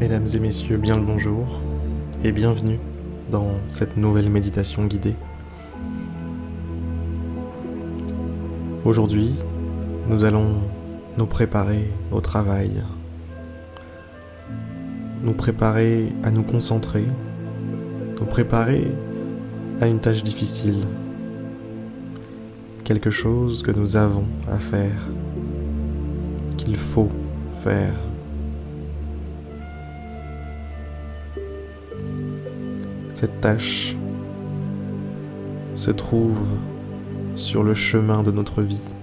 Mesdames et messieurs, bien le bonjour et bienvenue dans cette nouvelle méditation guidée. Aujourd'hui, nous allons nous préparer au travail, nous préparer à nous concentrer, nous préparer à une tâche difficile, quelque chose que nous avons à faire, qu'il faut faire. Cette tâche se trouve sur le chemin de notre vie.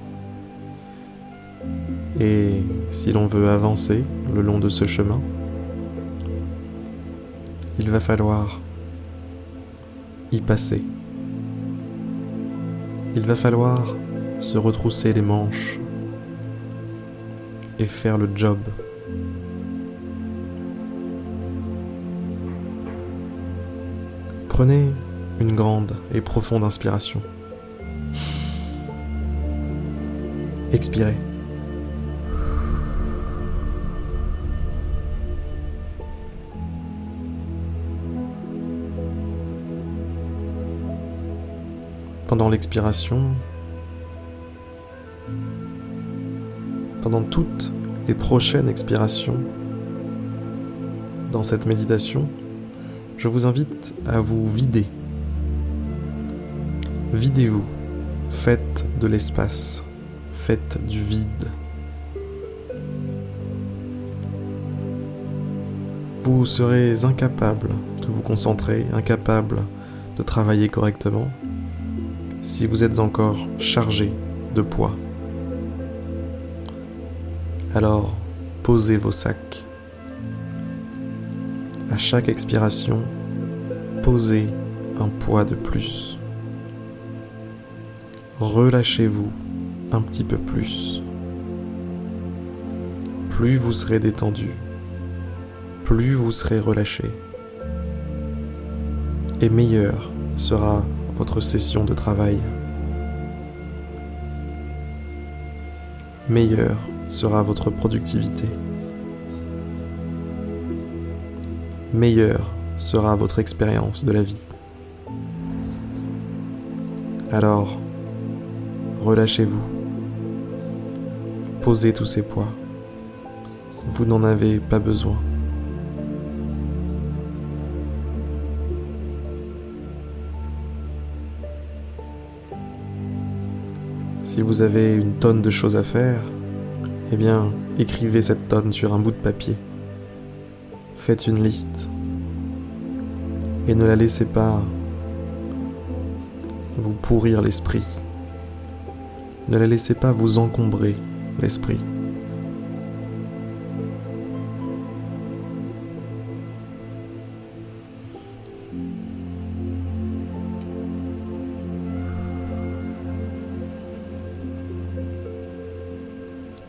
Et si l'on veut avancer le long de ce chemin, il va falloir y passer. Il va falloir se retrousser les manches et faire le job. Prenez une grande et profonde inspiration. Expirez. Pendant l'expiration, pendant toutes les prochaines expirations dans cette méditation, je vous invite à vous vider. Videz-vous, faites de l'espace, faites du vide. Vous serez incapable de vous concentrer, incapable de travailler correctement si vous êtes encore chargé de poids. Alors, posez vos sacs. À chaque expiration, posez un poids de plus. Relâchez-vous un petit peu plus. Plus vous serez détendu, plus vous serez relâché. Et meilleur sera votre session de travail. Meilleure sera votre productivité. Meilleure sera votre expérience de la vie. Alors, relâchez-vous. Posez tous ces poids. Vous n'en avez pas besoin. Si vous avez une tonne de choses à faire, eh bien, écrivez cette tonne sur un bout de papier. Faites une liste. Et ne la laissez pas vous pourrir l'esprit. Ne la laissez pas vous encombrer l'esprit.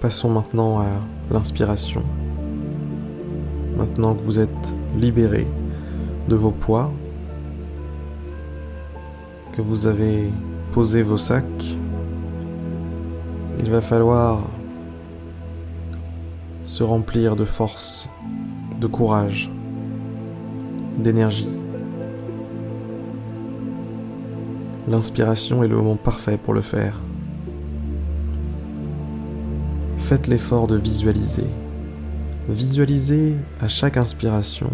Passons maintenant à l'inspiration. Maintenant que vous êtes libéré de vos poids, que vous avez posé vos sacs, il va falloir se remplir de force, de courage, d'énergie. L'inspiration est le moment parfait pour le faire faites l'effort de visualiser. Visualisez à chaque inspiration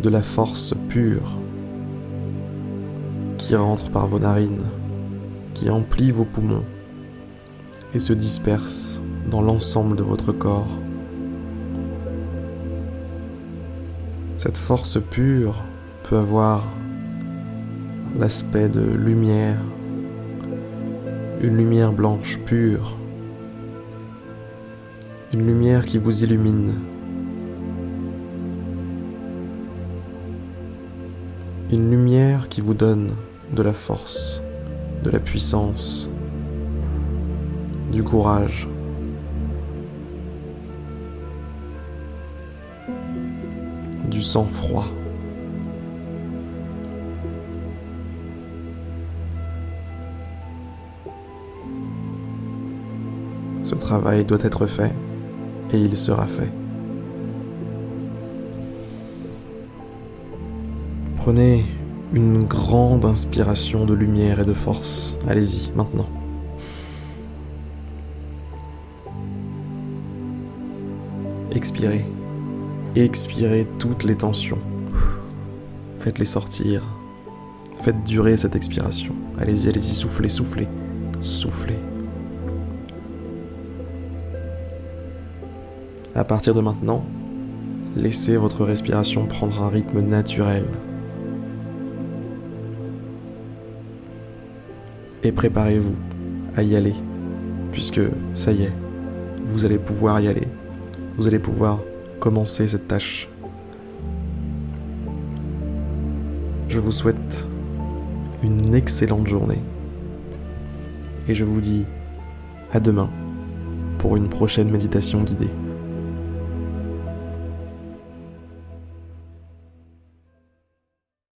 de la force pure qui rentre par vos narines, qui emplit vos poumons et se disperse dans l'ensemble de votre corps. Cette force pure peut avoir l'aspect de lumière, une lumière blanche pure une lumière qui vous illumine. Une lumière qui vous donne de la force, de la puissance, du courage. du sang-froid. Ce travail doit être fait et il sera fait. Prenez une grande inspiration de lumière et de force. Allez-y maintenant. Expirez. Expirez toutes les tensions. Faites-les sortir. Faites durer cette expiration. Allez-y, allez-y, soufflez, soufflez, soufflez. À partir de maintenant, laissez votre respiration prendre un rythme naturel. Et préparez-vous à y aller, puisque ça y est, vous allez pouvoir y aller. Vous allez pouvoir commencer cette tâche. Je vous souhaite une excellente journée. Et je vous dis à demain pour une prochaine méditation guidée.